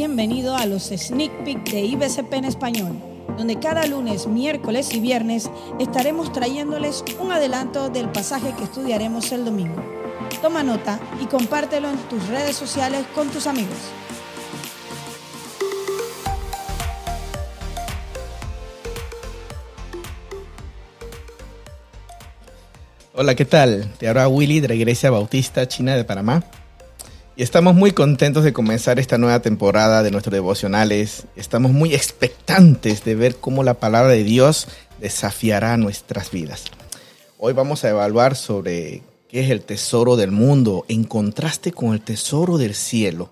bienvenido a los Sneak Peek de IBCP en español, donde cada lunes, miércoles y viernes estaremos trayéndoles un adelanto del pasaje que estudiaremos el domingo. Toma nota y compártelo en tus redes sociales con tus amigos. Hola, ¿qué tal? Te habla Willy de la Iglesia Bautista China de Panamá. Y estamos muy contentos de comenzar esta nueva temporada de nuestros devocionales. Estamos muy expectantes de ver cómo la palabra de Dios desafiará nuestras vidas. Hoy vamos a evaluar sobre qué es el tesoro del mundo en contraste con el tesoro del cielo.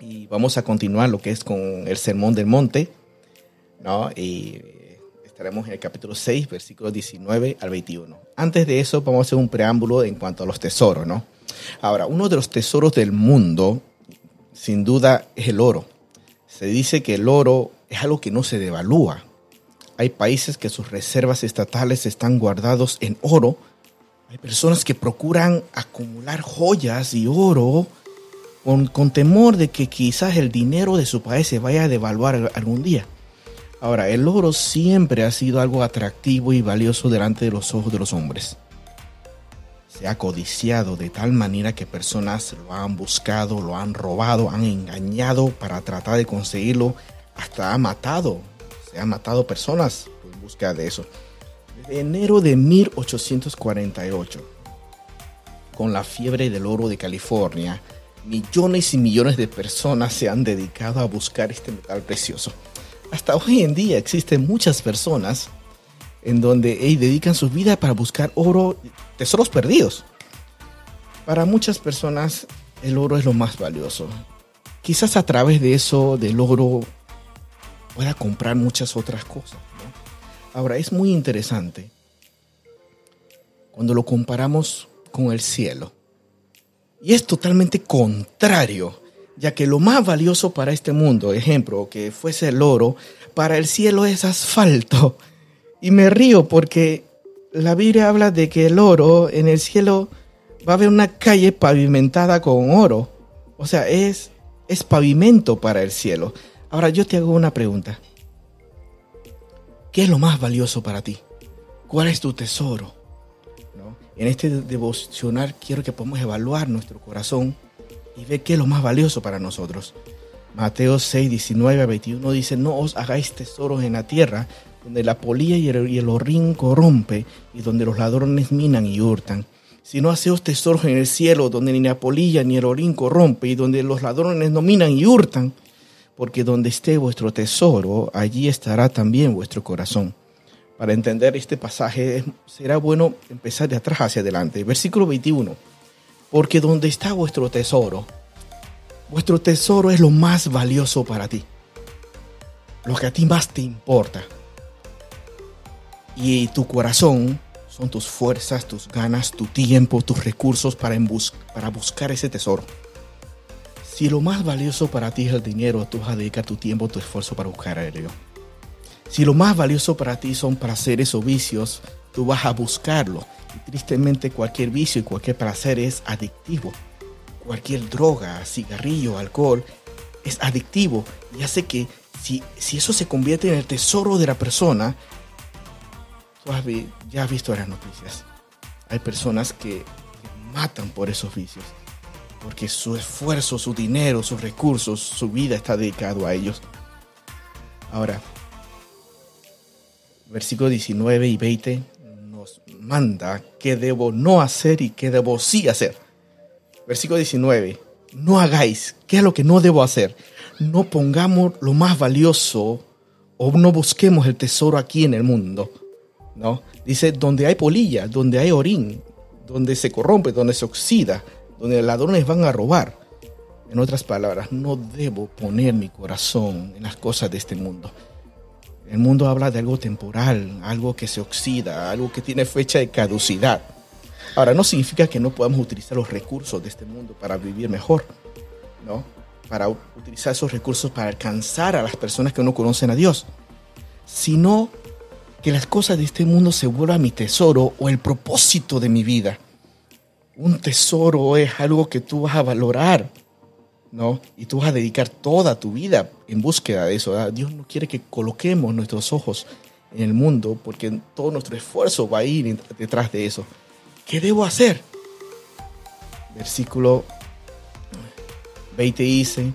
Y vamos a continuar lo que es con el Sermón del Monte, ¿no? Y estaremos en el capítulo 6, versículos 19 al 21. Antes de eso, vamos a hacer un preámbulo en cuanto a los tesoros, ¿no? Ahora, uno de los tesoros del mundo, sin duda, es el oro. Se dice que el oro es algo que no se devalúa. Hay países que sus reservas estatales están guardados en oro. Hay personas que procuran acumular joyas y oro con, con temor de que quizás el dinero de su país se vaya a devaluar algún día. Ahora, el oro siempre ha sido algo atractivo y valioso delante de los ojos de los hombres se ha codiciado de tal manera que personas lo han buscado, lo han robado, han engañado para tratar de conseguirlo, hasta ha matado, se han matado personas en busca de eso. Desde enero de 1848, con la fiebre del oro de California, millones y millones de personas se han dedicado a buscar este metal precioso. Hasta hoy en día existen muchas personas en donde dedican su vida para buscar oro, tesoros perdidos. Para muchas personas el oro es lo más valioso. Quizás a través de eso, del oro, pueda comprar muchas otras cosas. Ahora, es muy interesante cuando lo comparamos con el cielo. Y es totalmente contrario, ya que lo más valioso para este mundo, ejemplo, que fuese el oro, para el cielo es asfalto y me río porque la Biblia habla de que el oro en el cielo va a haber una calle pavimentada con oro. O sea, es, es pavimento para el cielo. Ahora yo te hago una pregunta. ¿Qué es lo más valioso para ti? ¿Cuál es tu tesoro? En este devocional quiero que podamos evaluar nuestro corazón y ver qué es lo más valioso para nosotros. Mateo 6, 19 a 21 dice, no os hagáis tesoros en la tierra donde la polilla y el, y corrompe, y donde los ladrones minan y hurtan. Si no haceos tesoros en el cielo, donde ni la polilla ni el orín corrompe, y donde los ladrones no minan y hurtan, porque donde esté vuestro tesoro, allí estará también vuestro corazón. Para entender este pasaje será bueno empezar de atrás hacia adelante. Versículo 21. Porque donde está vuestro tesoro, vuestro tesoro es lo más valioso para ti. Lo que a ti más te importa. Y tu corazón son tus fuerzas, tus ganas, tu tiempo, tus recursos para, para buscar ese tesoro. Si lo más valioso para ti es el dinero, tú vas a dedicar tu tiempo, tu esfuerzo para buscar a ello. Si lo más valioso para ti son placeres o vicios, tú vas a buscarlo. Y tristemente cualquier vicio y cualquier placer es adictivo. Cualquier droga, cigarrillo, alcohol es adictivo y hace que si, si eso se convierte en el tesoro de la persona, ya has visto las noticias. Hay personas que matan por esos vicios. Porque su esfuerzo, su dinero, sus recursos, su vida está dedicado a ellos. Ahora, versículo 19 y 20 nos manda qué debo no hacer y qué debo sí hacer. Versículo 19, no hagáis, ¿qué es lo que no debo hacer? No pongamos lo más valioso o no busquemos el tesoro aquí en el mundo, ¿no? Dice, donde hay polilla, donde hay orín, donde se corrompe, donde se oxida, donde ladrones van a robar. En otras palabras, no debo poner mi corazón en las cosas de este mundo. El mundo habla de algo temporal, algo que se oxida, algo que tiene fecha de caducidad. Ahora, no significa que no podamos utilizar los recursos de este mundo para vivir mejor, ¿no? Para utilizar esos recursos para alcanzar a las personas que no conocen a Dios, sino que las cosas de este mundo se vuelvan mi tesoro o el propósito de mi vida. Un tesoro es algo que tú vas a valorar. ¿no? Y tú vas a dedicar toda tu vida en búsqueda de eso. Dios no quiere que coloquemos nuestros ojos en el mundo porque todo nuestro esfuerzo va a ir detrás de eso. ¿Qué debo hacer? Versículo 20 dice,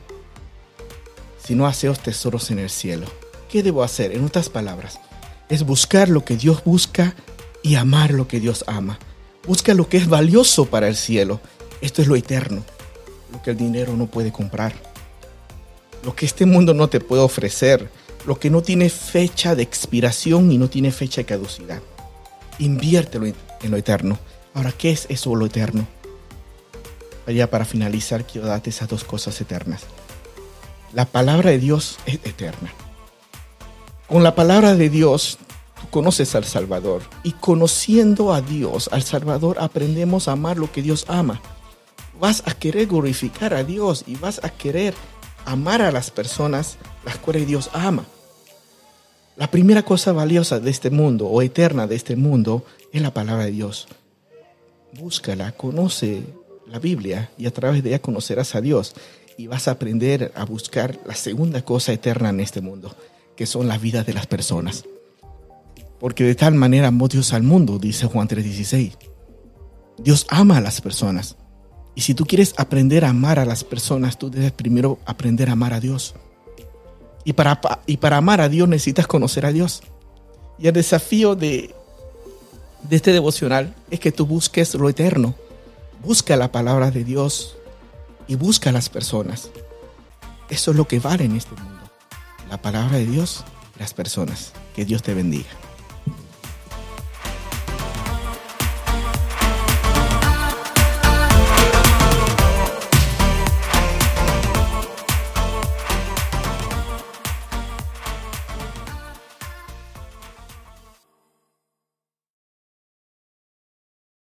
si no haceos tesoros en el cielo. ¿Qué debo hacer? En otras palabras, es buscar lo que Dios busca y amar lo que Dios ama. Busca lo que es valioso para el cielo. Esto es lo eterno, lo que el dinero no puede comprar, lo que este mundo no te puede ofrecer, lo que no tiene fecha de expiración y no tiene fecha de caducidad. Inviértelo en lo eterno. Ahora, ¿qué es eso lo eterno? Ya para finalizar, quiero darte esas dos cosas eternas. La palabra de Dios es eterna. Con la palabra de Dios, tú conoces al Salvador. Y conociendo a Dios, al Salvador, aprendemos a amar lo que Dios ama. Vas a querer glorificar a Dios y vas a querer amar a las personas las cuales Dios ama. La primera cosa valiosa de este mundo o eterna de este mundo es la palabra de Dios. Búscala, conoce la Biblia y a través de ella conocerás a Dios y vas a aprender a buscar la segunda cosa eterna en este mundo, que son las vidas de las personas. Porque de tal manera amó Dios al mundo, dice Juan 3:16. Dios ama a las personas. Y si tú quieres aprender a amar a las personas, tú debes primero aprender a amar a Dios. Y para, y para amar a Dios necesitas conocer a Dios. Y el desafío de, de este devocional es que tú busques lo eterno. Busca la palabra de Dios y busca a las personas. Eso es lo que vale en este mundo. La palabra de Dios las personas. Que Dios te bendiga.